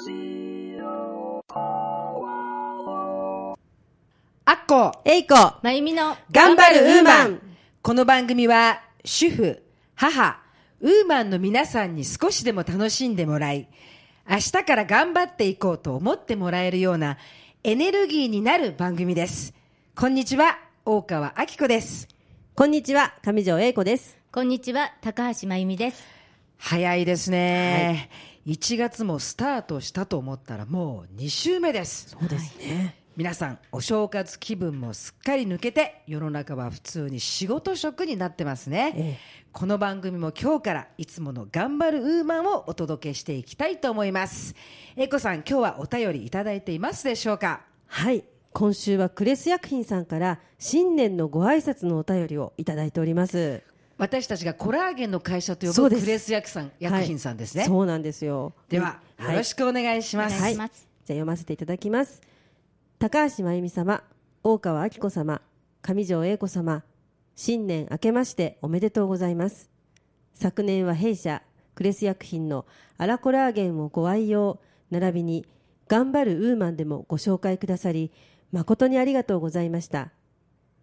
あっこ、えいこ、まゆみの頑張るウーマン。この番組は、主婦、母、ウーマンの皆さんに少しでも楽しんでもらい、明日から頑張っていこうと思ってもらえるようなエネルギーになる番組です。こんにちは、大川明子です。こんにちは、上条英子です。こんにちは高橋まゆみです早いですね、1月もスタートしたと思ったらもう2週目です。そうですね。皆さんお正月気分もすっかり抜けて世の中は普通に仕事職になってますね、ええこの番組も今日からいつもの頑張るウーマンをお届けしていきたいと思いますえこさん今日はお便りいただいていますでしょうか？はい。今週はクレス薬品さんから新年のご挨拶のお便りをいただいております。私たちがコラーゲンの会社と呼ぶクレス薬さん薬品さんですね、はいそうなんですよ。では、はいよろしくお願いします、お願いじゃあ読ませていただきます。高橋真由美様、大川明子様、上条英子様、新年明けましておめでとうございます。昨年は弊社、クレス薬品のアラコラーゲンをご愛用、並びに、頑張るウーマンでもご紹介くださり、誠にありがとうございました。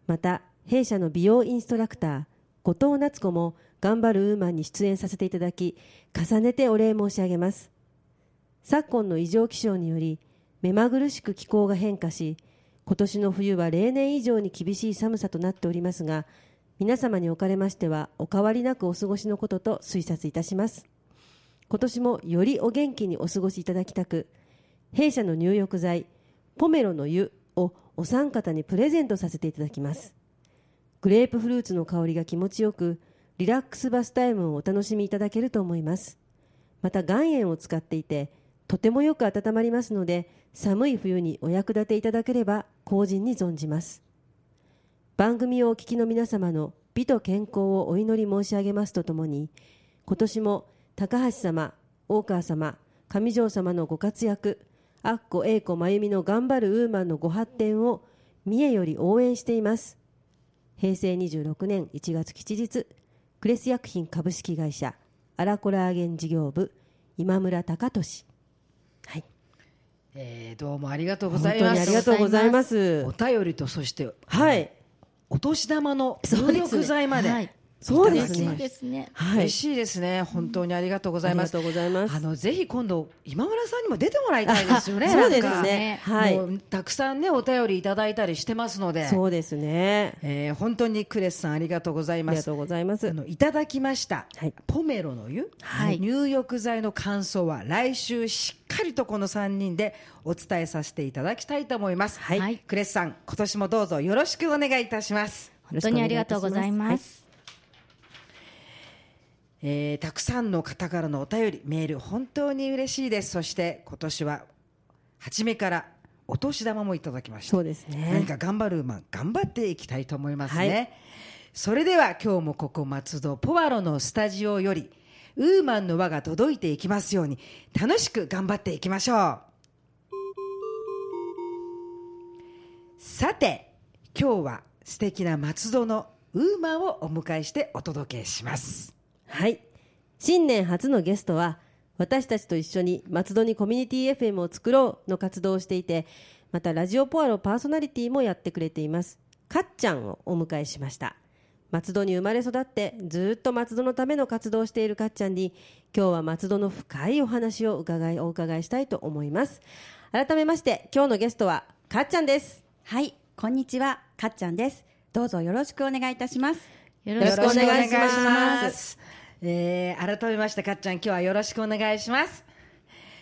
また、弊社の美容インストラクター、後藤夏子も、頑張るウーマンに出演させていただき、重ねてお礼申し上げます。昨今の異常気象により目まぐるしく気候が変化し今年の冬は例年以上に厳しい寒さとなっておりますが皆様におかれましてはお変わりなくお過ごしのことと推察いたします今年もよりお元気にお過ごしいただきたく弊社の入浴剤ポメロの湯をお三方にプレゼントさせていただきますグレープフルーツの香りが気持ちよくリラックスバスタイムをお楽しみいただけると思います。また岩塩を使っていてとてもよく温まりますので寒い冬にお役立ていただければ後人に存じます。番組をお聞きの皆様の美と健康をお祈り申し上げますとともに今年も高橋様大川様上条様のご活躍あっこ英子真由美の頑張るウーマンのご発展を三重より応援しています。平成26年1月吉日クレス薬品株式会社アラコラーゲン事業部今村隆俊。はい。えーどうもありがとうございます。にありがとうございます。お便りとそしてはい。お年玉の入そうですね。浴剤まで、はいそうですね。ですね。はい。嬉しいですね、本当にありがとうございます。ありがとうございます。あのぜひ今度今村さんにも出てもらいたいですよね。あ そうですね。はい。もうたくさんねお便りいただいたりしてますので、そうですね。えー本当にクレスさんありがとうございます。ありがとうございます。あのいただきました、はい。ポメロの湯、はい。入浴剤の感想は来週しっかりとこの3人でお伝えさせていただきたいと思います。はい。はいクレスさん今年もどうぞよろしくお願いいたします。本当にありがとうございますえーたくさんの方からのお便りメール本当に嬉しいです。そして今年は初めからお年玉もいただきました。そうですね。何か頑張るマン頑張っていきたいと思いますね、はい。それでは今日もここ松戸ポワロのスタジオよりウーマンの輪が届いていきますように楽しく頑張っていきましょう。さて今日は素敵な松戸のウーマンをお迎えしてお届けしますはい。新年初のゲストは私たちと一緒に松戸にコミュニティ FM を作ろうの活動をしていてまたラジオポアロパーソナリティもやってくれています。かっちゃんをお迎えしました。松戸に生まれ育ってずっと松戸のための活動をしているかっちゃんに今日は松戸の深いお話を伺いお伺いしたいと思います。改めまして今日のゲストはかっちゃんです。はい、こんにちは、かっちゃんです。どうぞよろしくお願いいたします。よろしくお願いしますす。えー改めましてかっちゃん今日はよろしくお願いします。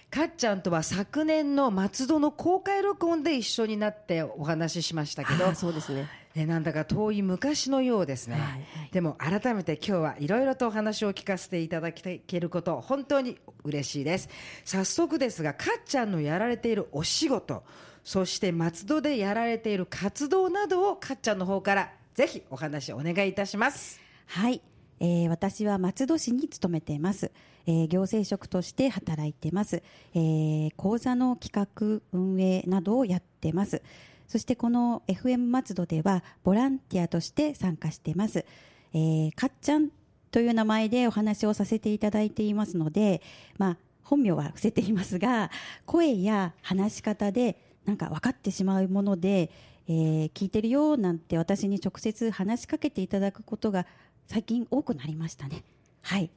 かっちゃんとは昨年の松戸の公開録音で一緒になってお話ししましたけどそうですね。えーなんだか遠い昔のようですね、はいでも改めて今日はいろいろとお話を聞かせていただけること本当に嬉しいです。早速ですがかっちゃんのやられているお仕事そして松戸でやられている活動などをかっちゃんの方からぜひお話お願いいたします。はい、えー私は松戸市に勤めています。えー行政職として働いてます。えー講座の企画運営などをやってます。そしてこの FM 松戸ではボランティアとして参加しています。えーかっちゃんという名前でお話をさせていただいていますので、まあ本名は伏せていますが声や話し方でなんか分かってしまうもので、えー聞いてるよなんて私に直接話しかけていただくことが最近多くなりましたね。はい。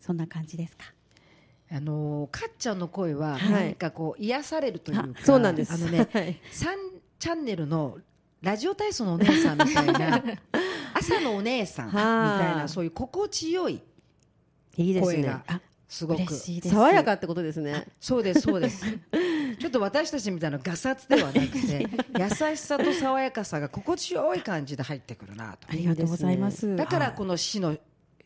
そんな感じですか？あのかっちゃんの声ははい。何かこう癒されるというか、そうなんです。あのね はい。3チャンネルのラジオ体操のお姉さんみたいな 朝のお姉さんみたいはあなそういう心地よいいいですね。声があすごく。爽やかってことですね。そうですそうです ちょっと私たちみたいなガサツではなくて 優しさと爽やかさが心地よい感じで入ってくるなと。ありがとうございます。だからこの市の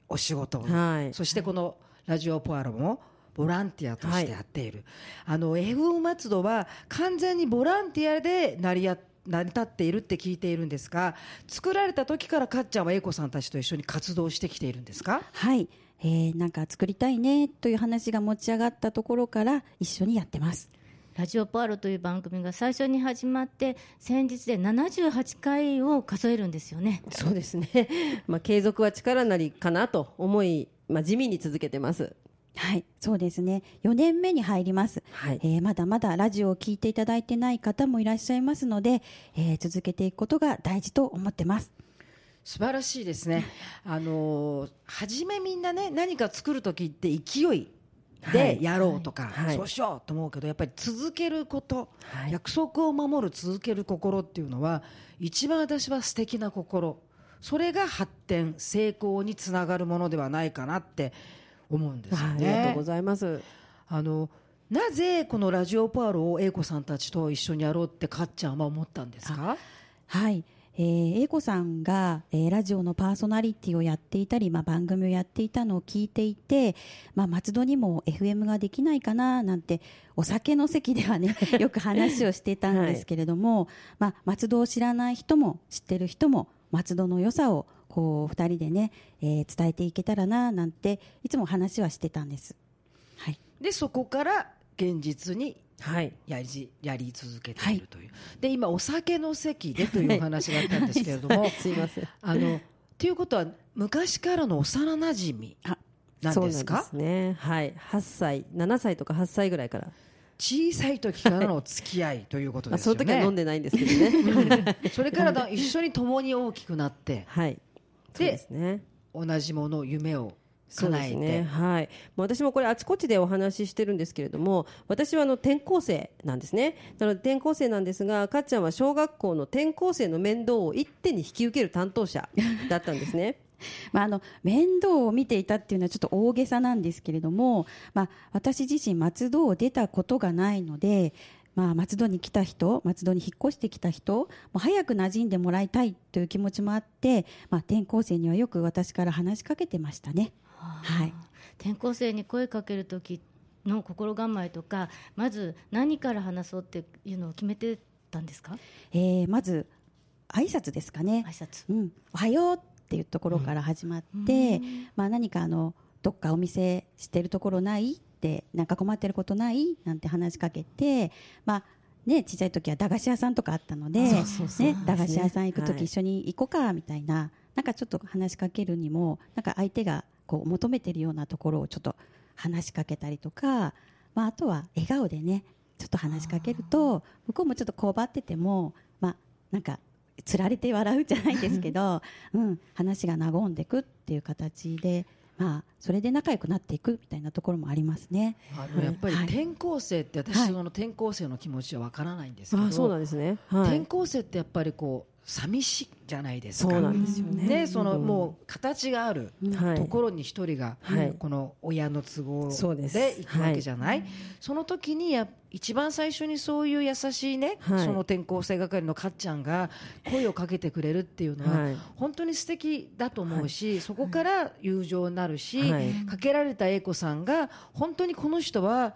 お仕事を、はい。そしてこのラジオポアロもボランティアとしてやっている、あの FM 松戸は完全にボランティアで成りや成り立っているって聞いているんですが作られた時からかっちゃんは英子さんたちと一緒に活動してきているんですか？はい、えーなんか作りたいねという話が持ち上がったところから一緒にやってますラジオポアロという番組が最初に始まって先日で78回を数えるんですよね。そうですね。まあ継続は力なりかなと思い、まあ、地味に続けてます。はいそうですね。4年目に入ります、はい。えーまだまだラジオを聞いていただいてない方もいらっしゃいますので、えー続けていくことが大事と思ってます。素晴らしいですね。あのー初めみんなね何か作る時って勢いでやろうとか、はい。そうしようと思うけどやっぱり続けること、はい。約束を守る続ける心っていうのは一番私は素敵な心。それが発展成功につながるものではないかなって思うんですよはい。ありがとうごね。ざいます。あのなぜこのラジオパールを英子さんたちと一緒にやろうってかっちゃんは思ったんですか？はい、えー、英子さんが、えーラジオのパーソナリティをやっていたり、まあ、番組をやっていたのを聞いていて、まあ、松戸にも FM ができないかななんてお酒の席ではね よく話をしていたんですけれども、まあ、松戸を知らない人も知ってる人も松戸の良さをこう2人でね、えー伝えていけたらななんていつも話はしてたんです。はいでそこから現実にはい。やりやり続けているという、で今お酒の席でというお話があったんですけれども、すいません。あのということは昔からの幼なじみあなんですか？そうですね。はい。8歳7歳とか8歳ぐらいから、小さい時からの付き合いということまあ、ですよその時は飲んね。でないんですけどね。それからだ一緒に共に大きくなって。はい。そうですね。同じもの夢をそうですね、はい、もう私もこれあちこちでお話ししてるんですけれども私はあの転校生なんですね。なので転校生なんですがかっちゃんは小学校の転校生の面倒を一手に引き受ける担当者だったんですね。まあ、あの面倒を見ていたっていうのはちょっと大げさなんですけれども、まあ、私自身松戸を出たことがないので、まあ、松戸に来た人松戸に引っ越してきた人もう早く馴染んでもらいたいという気持ちもあって、まあ、転校生にはよく私から話しかけてましたね。はい。転校生に声かける時の心構えとかまず何から話そうっていうのを決めてたんですか？えーまず挨拶ですかね。挨拶。うん、おはようっていうところから始まって、まあ、何かあのどっかお店知ってるところないってなんか困ってることない？なんて話しかけて、まあね、小さい時は駄菓子屋さんとかあったのでね、駄菓子屋さん行くはい。時一緒に行こうかみたいな、なんかちょっと話しかけるにもなんか相手がこう求めてるようなところをちょっと話しかけたりとか、まあ、あとは笑顔でねちょっと話しかけると向こうもちょっとこうばってても、まあ、なんかつられて笑うじゃないですけど、うん、話が和んでいくっていう形で、まあ、それで仲良くなっていくみたいなところもありますね。あのやっぱりはい。転校生って私の転校生の気持ちはわからないんですけど、あそうなんですね、はい、転校生ってやっぱりこう寂しいじゃないですか。そうなんですよね。ね、そのうん。もう形があるはい。ところに一人が、はい。この親の都合で行くわけじゃない、その時にや一番最初にそういう優しいね、はい。その転校生係のかっちゃんが声をかけてくれるっていうのは、はい。本当に素敵だと思うし、そこから友情になるし、はい。かけられた英子さんが本当にこの人は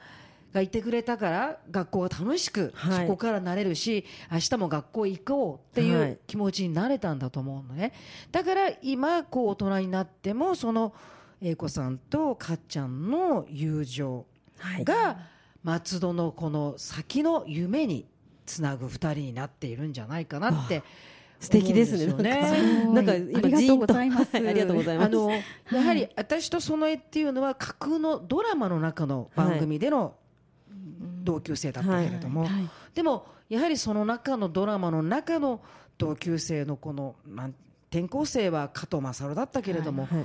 がいてくれたから学校が楽しくはい。そこからなれるし、明日も学校行こうっていはい。う気持ちになれたんだと思うのね。だから今こう大人になってもその英子さんとかっちゃんの友情はい。が松戸のこの先の夢につなぐ2人になっているんじゃないかなって素敵ですね。なんかあ今りがとうございます。ありがとうございます。あのやはり私とその絵っていうのは架空のドラマの中の番組での同級生だったけれども、はいでもやはりその中のドラマの中の同級生のこのなん転校生は加藤勝だったけれども、は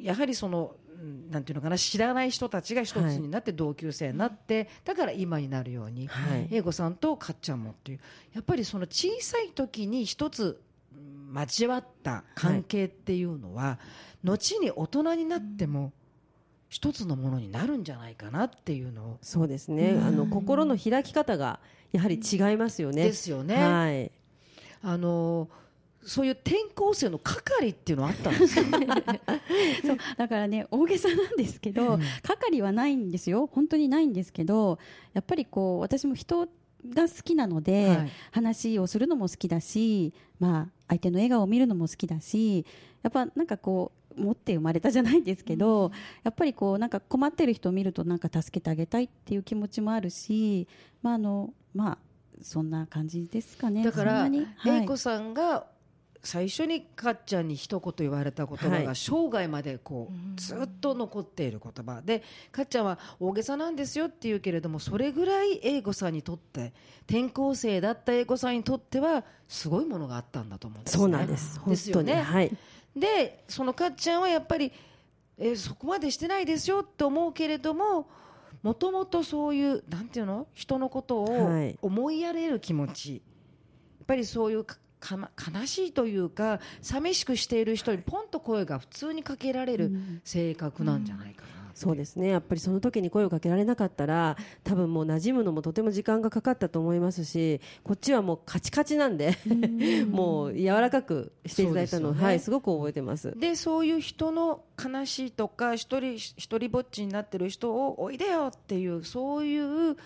いやはりそのうんなんていうのかな知らない人たちが一つになって同級生になって、だから今になるように、はい。英子さんとかっちゃんもっていうやっぱりその小さい時に一つうん交わった関係っていうのは、後に大人になっても一つのものになるんじゃないかなっていうのを、そうですね。あの心の開き方がやはり違いますよね。ですよね。はい。あのそういう転校生の係っていうのはあったんですよ。そうだからね大げさなんですけど、うん。係はないんですよ。本当にないんですけどやっぱりこう私も人が好きなので、はい。話をするのも好きだし、まあ、相手の笑顔を見るのも好きだしやっぱなんかこう持って生まれたじゃないですけど、やっぱりこうなんか困ってる人を見るとなんか助けてあげたいっていう気持ちもあるし、まああのまあ、そんな感じですかね。だから英子さんが最初にかっちゃんに一言言われた言葉はい。が生涯までこうん。うずっと残っている言葉。でかっちゃんは大げさなんですよって言うけれどもそれぐらい英子さんにとって転校生だった英子さんにとってはすごいものがあったんだと思うんですね。そうなんです。本当ですよね。に。はいでそのかっちゃんはやっぱり、えーそこまでしてないですよって思うけれどももともとそういうなんていうの？人のことをはい。思いやれる気持ち、やっぱりそういうかかな悲しいというか寂しくしている人にポンと声が普通にかけられる性格なんじゃないかな、そうですね。やっぱりその時に声をかけられなかったら多分もう馴染むのもとても時間がかかったと思いますしこっちはもうカチカチなんで もう柔らかくしていただいたのね。はい、すごく覚えてます。でそういう人の悲しいとか一人一人ぼっちになってる人をおいでよっていうそういう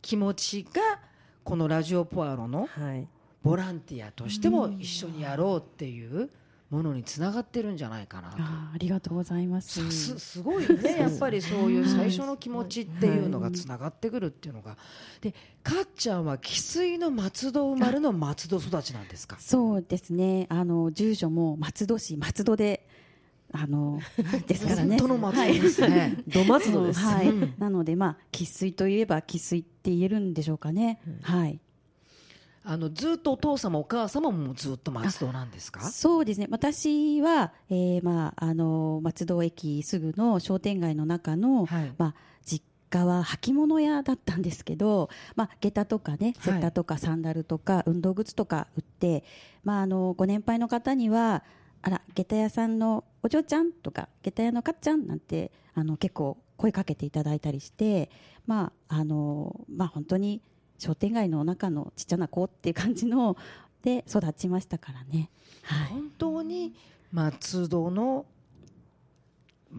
気持ちがこのラジオポアロのはい。ボランティアとしても一緒にやろうっていうものにつながってるんじゃないかなと。ありがとうございます。さすすごいねやっぱりそういう最初の気持ちっていうのがつながってくるっていうのがでかっちゃんは生粋の松戸生まれの松戸育ちなんですか？そうですね。あの住所も松戸市松戸で、あの ですからね。本当の松戸ですね、ド松戸です。なのでまあ生粋といえば生粋って言えるんでしょうかね。はい。あのずっとお父様お母様もずっと松戸なんですか？そうですね。私は、えーまああの松戸駅すぐの商店街の中の、はいまあ実家は履物屋だったんですけど、まあ下駄とかね、はいセッターとかサンダルとか運動靴とか売って、まああのご年配の方には。あら下駄屋さんのお嬢ちゃんとか下駄屋のかっちゃんなんてあの結構声かけていただいたりしてまああのまあ本当に商店街の中のちっちゃな子っていう感じので育ちましたからね。はい。本当に松戸の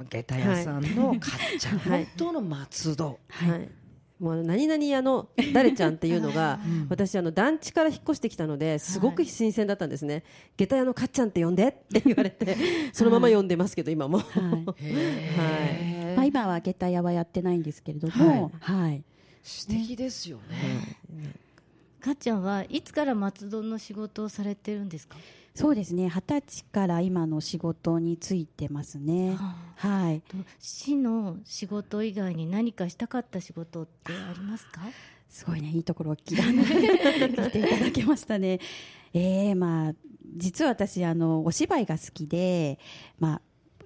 下駄屋さんのかっちゃん、はい本当の松戸、はい。もうあの何々屋の誰ちゃんっていうのが、うん私あの団地から引っ越してきたのですごく新鮮だったんですね。下駄屋のかっちゃんって呼んでって言われて、そのまま呼んでますけど今も。はい。まあ、今は下駄屋はやってないんですけれども、はい。素敵ですよね、かっちゃんはいつから松戸の仕事をされてるんですか？そうですね。二十歳から今の仕事についてますね。はい。と市の仕事以外に何かしたかった仕事ってありますか？すごいね、いいところを聞い聞いていただけましたね。ええまあ、実は私、あの、お芝居が好きで、まあ、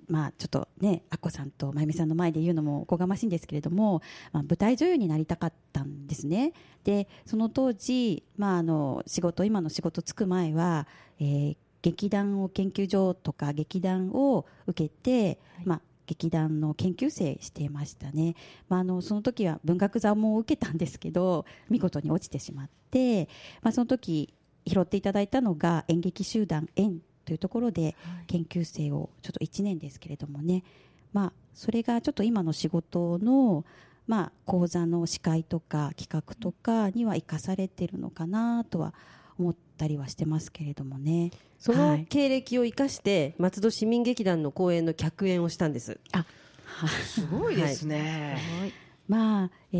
まあ、ちょっとね、アッコさんとまゆみさんの前で言うのもおこがましいんですけれども、まあ、舞台女優になりたかったんですね。で、その当時、まあ、あの、仕事、今の仕事つく前は、えー劇団を研究所とか劇団を受けて、まあ、劇団の研究生していましたね。まあ、あのその時は文学座も受けたんですけど見事に落ちてしまって、まあ、その時拾っていただいたのが演劇集団縁というところで研究生をちょっと1年ですけれどもね、まあ、それがちょっと今の仕事の、まあ、講座の司会とか企画とかには生かされてるのかなとは思ったりはしてますけれどもね。そはいの経歴を生かして松戸市民劇団の公演の客演をしたんです。あはいすごいですね、はい。まあえ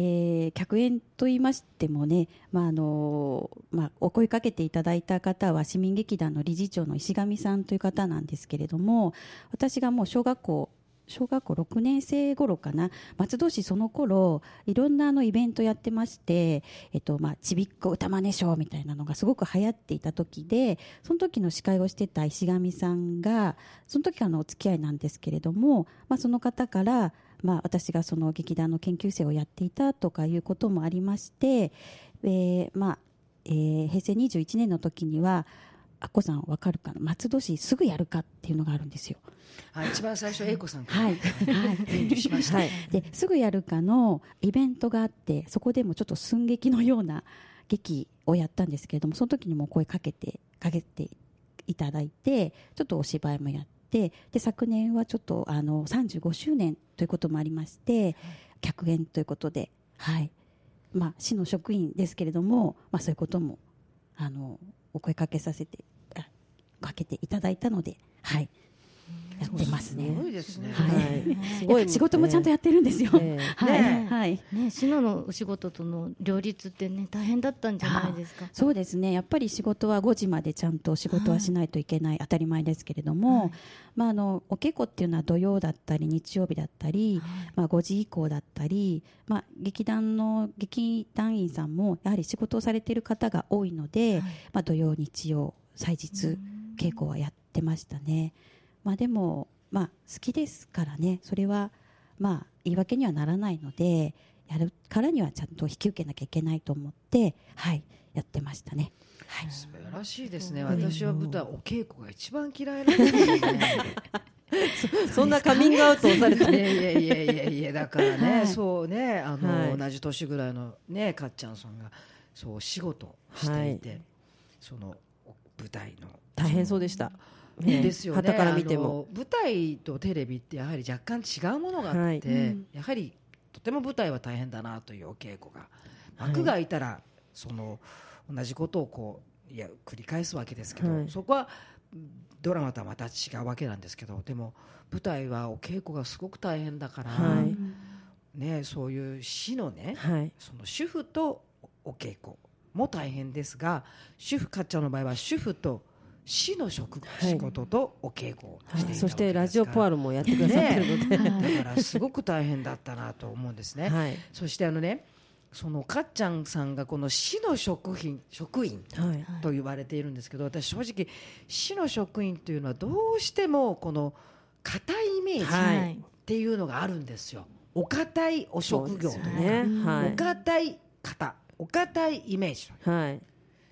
ー客演と言いましてもね、まああのまあ、お声かけていただいた方は市民劇団の理事長の石上さんという方なんですけれども私がもう小学校小学校6年生頃かな松戸市その頃いろんなあのイベントやってまして、えっとまあ、ちびっこ歌真似ショーみたいなのがすごく流行っていた時でその時の司会をしてた石上さんがその時からのお付き合いなんですけれども、まあ、その方から、まあ、私がその劇団の研究生をやっていたとかいうこともありまして、えーまあえー平成21年の時にはあっこさんわかるかな？松戸市すぐやるかっていうのがあるんですよ。あ一番最初英子さんからはい、はい。伝授しました、はい。ですぐやるかのイベントがあってそこでもちょっと寸劇のような劇をやったんですけれどもその時にも声かけてかけていただいてちょっとお芝居もやってで昨年はちょっとあの35周年ということもありまして客演ということで、はい。まあ、市の職員ですけれども、まあ、そういうこともあのお声かけさせてあかけていただいたので、はい、やってますね。すごいですね、はい。はい、すごい仕事もちゃんとやってるんですよ。ええはい、ねはい。ね、市ののお仕事との両立ってね大変だったんじゃないですか。そうですね。やっぱり仕事は5時までちゃんと仕事はしないといけない、当たり前ですけれども、はい。まああのお稽古っていうのは土曜だったり日曜日だったり、まあ5時以降だったり、まあ劇団の劇団員さんもやはり仕事をされている方が多いので、まあ土曜日曜祭日稽古はやってましたね。まあでもまあ好きですからね。それはまあ言い訳にはならないので。やるからにはちゃんと引き受けなきゃいけないと思って、はい、やってましたね。はい、素晴らしいですね。私は舞台お稽古が一番嫌いなんですよね。そんなカミングアウトをされた。いやいやいやいやいやだからね、はい。そうね。あの、はい。同じ年ぐらいのねかっちゃんさんがそうお仕事していて、はい。そのお舞台の。大変そうでした。ね。ですよね。旗から見ても。あの舞台とテレビってやはり若干違うものがあって、はい。うん。やはりとても舞台は大変だなというお稽古が。幕が開いたら、その同じことをこういや繰り返すわけですけど、はい。そこはドラマとはまた違うわけなんですけどでも舞台はお稽古がすごく大変だから、はい。ね、そういう市のね、はい。その主婦とお稽古も大変ですが主婦かっちゃんの場合は主婦と市の職、はい。仕事とお稽古をしていたわけですから。そしてラジオポアロもやってくださってるので、だからすごく大変だったなと思うんですね。はい。そしてあのねそのかっちゃんさんがこの市の職員職員はいと言われているんですけど私正直市の職員というのはどうしてもこの固いイメージはい。っていうのがあるんですよ。お堅いお職業というか、ね。はお堅い方お堅いイメージいはい。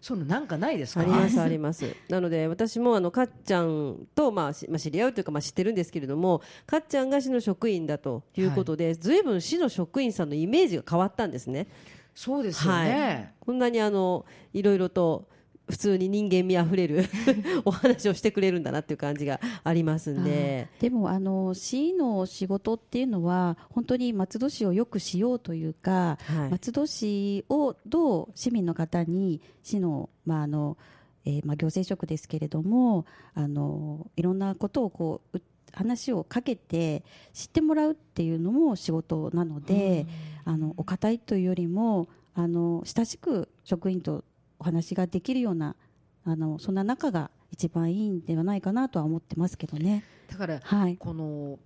そのなんかないですか？ありますあります。なので私もあのかっちゃんとまあしまあ知り合うというかまあ知ってるんですけれども、かっちゃんが市の職員だということで、ずいぶん市の職員さんのイメージが変わったんですね。そうですよね、こんなにあのいろいろと普通に人間味あふれる お話をしてくれるんだなっていう感じがありますんで。でもあの市の仕事っていうのは本当に松戸市を良くしようというか、はい。松戸市をどう市民の方に市の,、まああのえーまあ、行政職ですけれどもあのいろんなことをこうう話をかけて知ってもらうっていうのも仕事なので、あのお堅いというよりもあの親しく職員とお話ができるようなあのそんな仲が一番いいんではないかなとは思ってますけどね。だからはい、この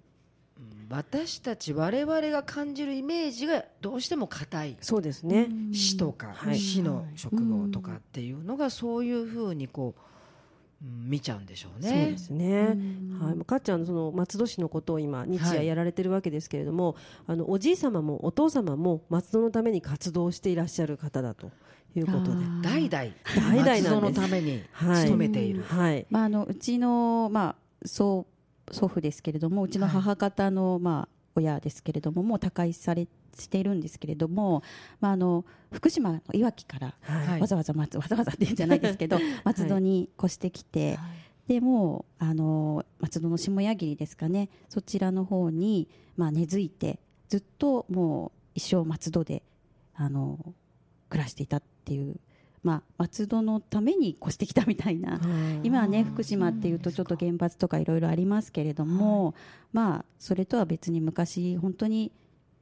うん私たち我々が感じるイメージがどうしても硬い。そうですね。市とかはい。市の職業とかっていうのがそういうふうにこううん見ちゃうんでしょうそうねで。すね。はい、もうかっちゃんその松戸市のことを今日夜やられてるわけですけれども、あのおじい様もお父様も松戸のために活動していらっしゃる方だということで、代々代々なんです。松戸のためにはい。努めている。はい、まあ、あのうちの、まあ、祖祖父ですけれどもうちの母方の、まあ、親ですけれどももう他界されしているんですけれども、まあ、あの福島のいわきからはい。わざわざ松わざわざって言うんじゃないですけど松戸に越してきて、でもうあの松戸の下矢切ですかねそちらの方に、まあ、根付いてずっともう一生松戸であの暮らしていたっていう、まあ、松戸のために越してきたみたいな。今はね福島っていうとちょっと原発とかいろいろありますけれども、まあそれとは別に昔本当に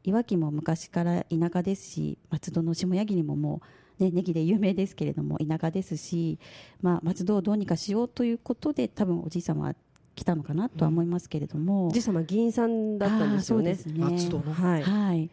いわきも昔から田舎ですし松戸の下柳にももう、ね、ネギで有名ですけれども田舎ですし、まあ、松戸をどうにかしようということで多分おじい様は来たのかなとは思いますけれども、おじい様議員さんだったんですよね。松戸の。はい。はい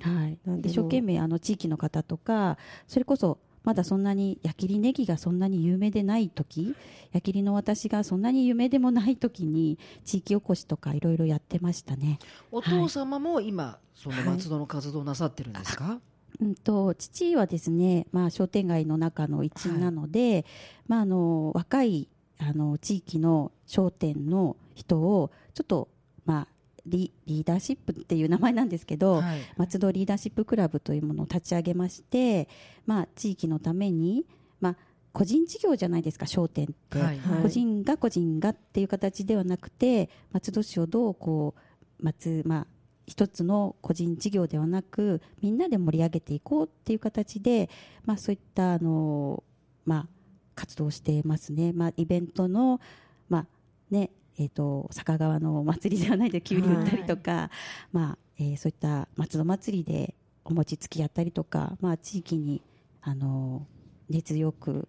はい、一生懸命あの地域の方とかそれこそまだそんなに矢切ネギがそんなに有名でない時矢切の私がそんなに有名でもない時に地域おこしとかいろいろやってましたね。お父様も今その松戸の活動なさってるんですか、うんと父はですね、まあ、商店街の中の一員なので、まあ、あの若いあの地域の商店の人をちょっと、まあ、リリーダーシップっていう名前なんですけど、はい。松戸リーダーシップクラブというものを立ち上げまして、まあ、地域のために、まあ、個人事業じゃないですか商店って、はい。はい。個人が個人がっていう形ではなくて松戸市をどうこう松、まあ、一つの個人事業ではなくみんなで盛り上げていこうっていう形で、まあ、そういったあの、まあ、活動をしていますね、まあ、イベントの、まあねえー、と坂川のお祭りではないできゅうり売ったりとか、まあえーそういった松戸祭りでお餅つきやったりとか、まあ、地域にあの熱よく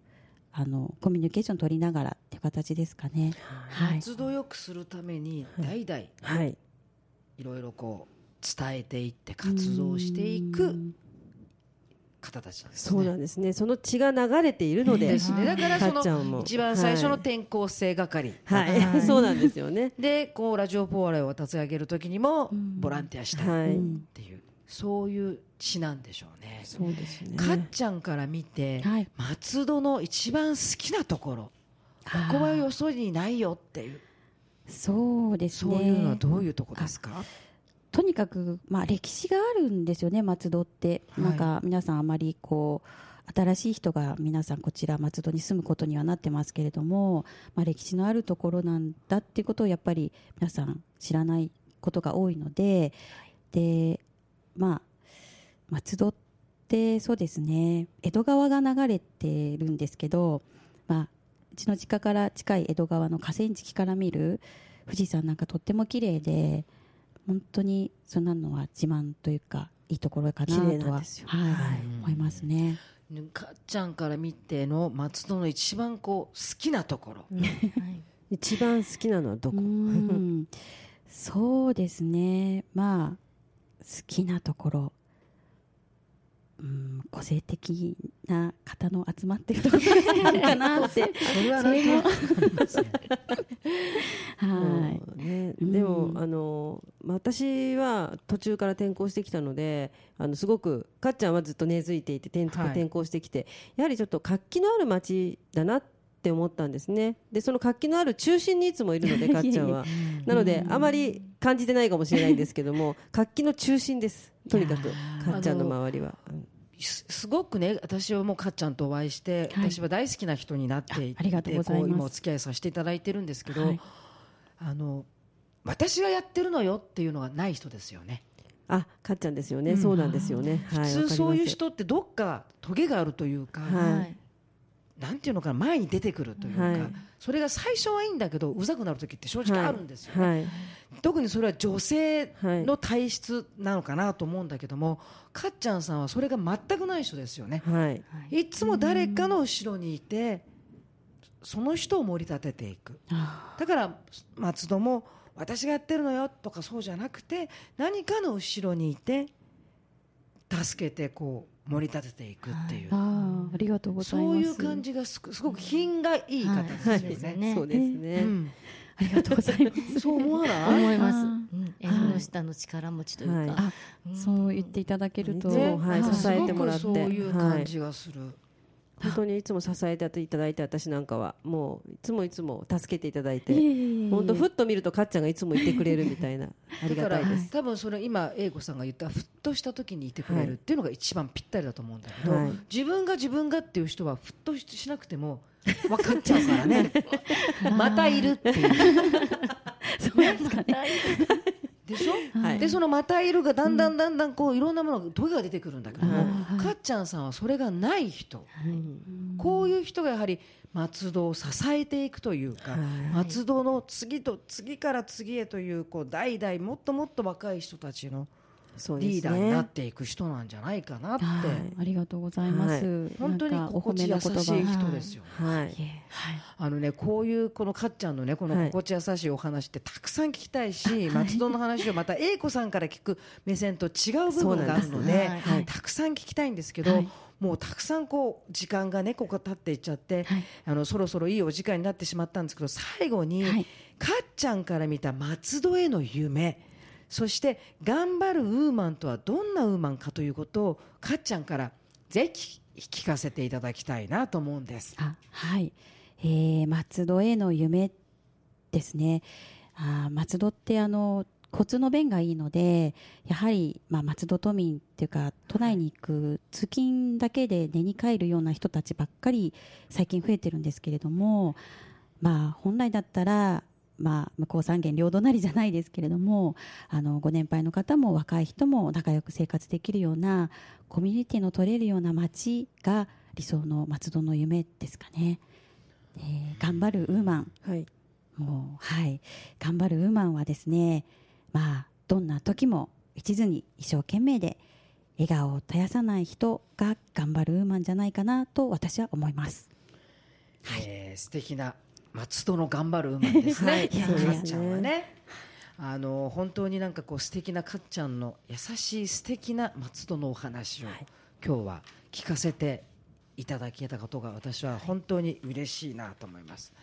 あのコミュニケーション取りながらっていう形ですかね。はい。松戸よくするために代々はい。いろいろこう伝えていって活動していく方たちなんですね。そうなんですね。その血が流れているのでですね。だからそかっちゃんも。の一番最初の転校生係。はい、はい。そうなんですよね。でこうラジオポーライを立ち上げる時にもボランティアした。はい。いっていう、そういう詩なんでしょうね。そうですね。かっちゃんから見て、はい。松戸の一番好きなところ。ここはよそにないよっていう。そうですね。そういうのはどういうとこですか、とにかく、まあ、歴史があるんですよね松戸って、はい。なんか皆さんあまりこう新しい人が皆さんこちら松戸に住むことにはなってますけれども、まあ、歴史のあるところなんだっていうことをやっぱり皆さん知らないことが多いので、でまあ松戸ってそうですね江戸川が流れてるんですけど、まあ、うちの実家から近い江戸川の河川敷から見る富士山なんかとっても綺麗で本当にそんなのは自慢というかいいところかなとはいはい。思いますね。かっちゃんから見ての松戸の一番こう好きなところ、はい。一番好きなのはどこ？うん。そうですね。まあ好きなところうん個性的な方の集まってるところかなって。それはなんとなくわかりますね。はい。そうんでも、あの私は途中から転校してきたのであのすごくかっちゃんはずっと根付いていて転,、はい。転校してきてやはりちょっと活気のある街だなって思ったんですね。でその活気のある中心にいつもいるので かっちゃんは。なのであまり感じてないかもしれないんですけども 活気の中心です。とにかくかっちゃんの周りは。すすごくね私はもうかっちゃんとお会いして、はい。私は大好きな人になっていって今お付き合いさせていただいてるんですけど、はい。あの私がやってるのよっていうのがない人ですよね。あかっちゃんですよね、そうなんですよね、はい、普通そういう人ってどっかトゲがあるというか、はいなんていうのかな前に出てくるというか、はい。それが最初はいいんだけどうざくなる時って正直あるんですよね、はい。特にそれは女性の体質なのかなと思うんだけども、かっちゃんさんはそれが全くない人ですよね、はい。いつも誰かの後ろにいてその人を盛り立てていく。あだから松戸も私がやってるのよとかそうじゃなくて何かの後ろにいて助けてこう盛り立てていくっていう、あありがとうございます。そういう感じがすすごく品がいい方ですよはい。ね。ねそうですね、うん。ありがとうございます。そう思わない？思います。縁の下の力持ちというか、はいあそう言っていただけると、はい支えてもらって。すごくそういう感じがする、本当にいつも支えていただいて私なんかはもういつもいつも助けていただいて本当ふっと見るとかっちゃんがいつもいてくれるみたいな ありがたいです。多分それ今英子さんが言ったふっとした時にいてくれるっていうのが一番ぴったりだと思うんだけど、はい。自分が自分がっていう人はふっとしなくても分かっちゃうからね。またいるっていう。そうですかねでしょ、はい。でそのまたいるがだんだんだんだんこういろんなものがトゲが出てくるんだけども、はい。かっちゃんさんはそれがない人。うんこういう人がやはり松戸を支えていくというか、はい。松戸の次と次から次へというこう代々もっともっと若い人たちのリーダーになっていく人なんじゃないかなって、はい。ありがとうございます、は本当に心地優しい葉人ですよね。はい。はい。あのね、こういうこのかっちゃんのねこのはい。心地優しいお話ってたくさん聞きたいし、松戸の話をまた英子さんから聞く目線と違う部分があるのでたくさん聞きたいんですけど、はい。もうたくさんこう時間がねここ経っていっちゃって、はい。あのそろそろいいお時間になってしまったんですけど最後に、はい。かっちゃんから見た松戸への夢そして頑張るウーマンとはどんなウーマンかということをかっちゃんからぜひ聞かせていただきたいなと思うんです。あはい、えー松戸への夢ですねあ松戸ってあの交通の便がいいのでやはり、まあ、松戸都民っていうか都内に行く通勤だけで寝に帰るような人たちばっかり最近増えてるんですけれども、まあ、本来だったら、まあ、向こう三軒両隣じゃないですけれどもあのご年配の方も若い人も仲良く生活できるようなコミュニティの取れるような街が理想の松戸の夢ですかね。えー頑張るウーマンはいもうはい頑張るウーマンはですねまあどんな時も一途に一生懸命で笑顔を絶やさない人が頑張るウーマンじゃないかなと私は思います。えー素敵な松戸の頑張るウーマンですね、はい。かっちゃんはね。あの本当になんかこう素敵なかっちゃんの優しい素敵な松戸のお話を、今日は聞かせていただけたことが私は本当に嬉しいなと思います。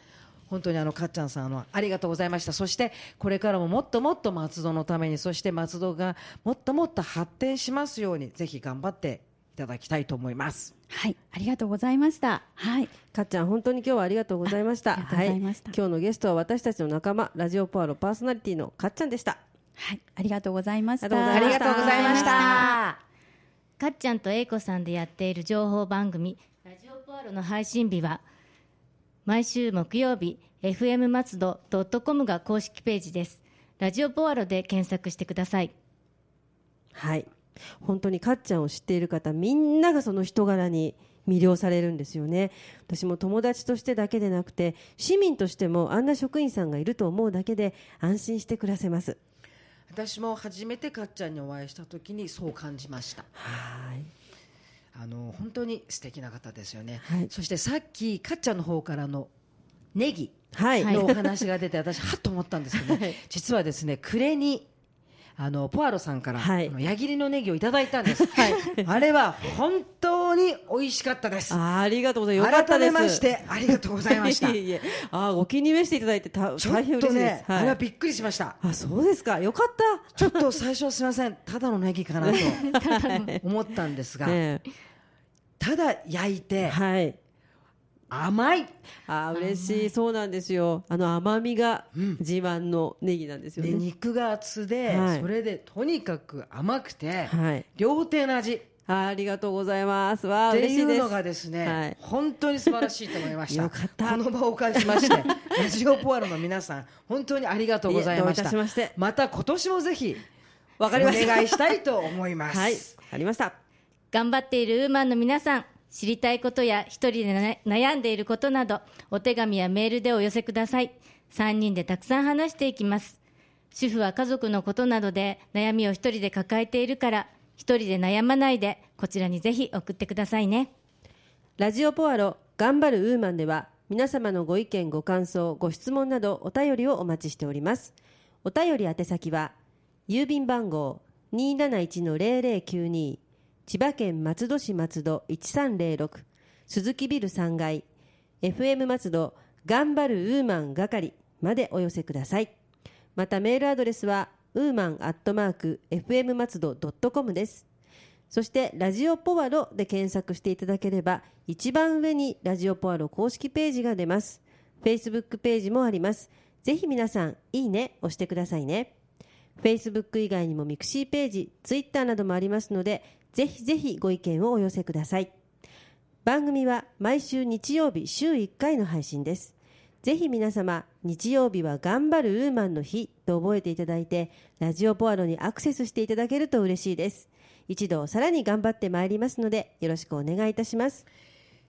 本当にあのかっちゃんさんあのありがとうございました。そしてこれからももっともっと松戸のためにそして松戸がもっともっと発展しますようにぜひ頑張っていただきたいと思います。はい、ありがとうございました。はい、かっちゃん本当に今日はありがとうございました。あありがとうございました。はい、今日のゲストは私たちの仲間ラジオポアロパーソナリティのかっちゃんでした。はい、ありがとうございました。ありがとうございました。た。かっちゃんと英子さんでやっている情報番組「ラジオポアロ」の配信日は毎週木曜日 FM 松戸 .com が公式ページです。ラジオポアロで検索してください。はい本当にかっちゃんを知っている方みんながその人柄に魅了されるんですよね。私も友達としてだけでなくて市民としてもあんな職員さんがいると思うだけで安心して暮らせます。私も初めてかっちゃんにお会いした時にそう感じました。はい。あの本当に素敵な方ですよね、はい。そしてさっきかっちゃんの方からのネギはい、はい。のお話が出て私はっと思ったんですけど、ね。実はですね暮れにあのポアロさんから、はい。矢切のネギをいただいたんです、あれは本当に美味しかったです。あありがとうございます。改めましてありがとうございました。あーお気に召していただいて大変嬉しいです、ね、あれは、はいびっくりしました。あそうですか。よかっちょっと最初すみません。ただのネギかなと 思ったんですが、たねただ焼いてはい甘い。あー嬉しい。そうなんですよ。あの甘みがうん。自慢のネギなんですよでね、肉が厚で、はい。それでとにかく甘くて、はい。料亭の味。っありがとうございます。わあて嬉しいです。いうのがですね、はい。本当に素晴らしいと思いました。よかった。この場をお借りしまして ラジオポアロの皆さん本当にありがとうございましいえどたういたしまして。また今年もぜひわかりました。お願いしたいと思います、はい。ありました。頑張っているウーマンの皆さん知りたいことや一人で悩んでいることなどお手紙やメールでお寄せください。3人でたくさん話していきます。主婦は家族のことなどで悩みを一人で抱えているから一人で悩まないでこちらにぜひ送ってくださいね。ラジオポアロ頑張るウーマンでは皆様のご意見ご感想ご質問などお便りをお待ちしております。お便り宛先は郵便番号271-0092千葉県松戸市松戸1306鈴木ビル3階 FM 松戸頑張るウーマン係までお寄せください。またメールアドレスはウーマンアットマーク FM 松戸 .com です。そしてラジオポワロで検索していただければ一番上にラジオポワロ公式ページが出ます。Facebook ページもあります。ぜひ皆さんいいね押してくださいね。Facebook 以外にもミクシーページ Twitter などもありますのでぜひぜひご意見をお寄せください。番組は毎週日曜日週1回の配信です。ぜひ皆様日曜日は頑張るウーマンの日と覚えていただいてラジオポアロにアクセスしていただけると嬉しいです。一度さらに頑張ってまいりますのでよろしくお願いいたします。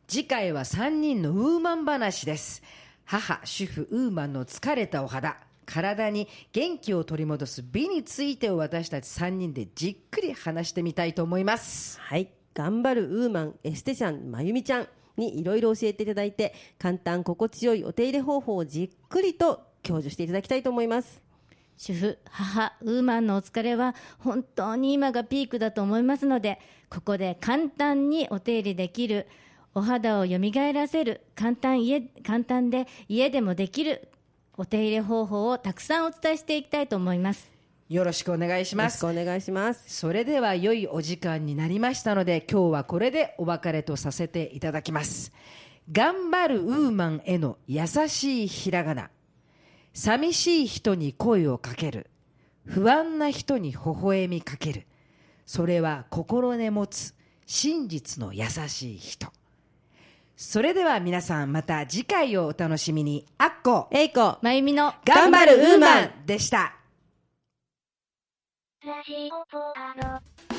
次回は3人のウーマン話です。母主婦ウーマンの疲れたお肌。体に元気を取り戻す美についてを私たち3人でじっくり話してみたいと思います。はい。頑張るウーマンエステシャンまゆみちゃんにいろいろ教えていただいて簡単心地よいお手入れ方法をじっくりと享受していただきたいと思います。主婦、母、ウーマンのお疲れは本当に今がピークだと思いますので、ここで簡単にお手入れできる、お肌を蘇らせる、簡単家、簡単で家でもできるお手入れ方法をたくさんお伝えしていきたいと思います。よろしくお願いしよろますしくお願いします。それでは良いお時間になりましたので今日はこれでお別れとさせていただきます。頑張るウーマンへの優しいひらがな。寂しい人に声をかける。不安な人に微笑みかける。それは心根持つ真実の優しい人それでは皆さんまた次回をお楽しみに。あっこえいこまゆみの頑張るウーマン。でしたラジオポアロ。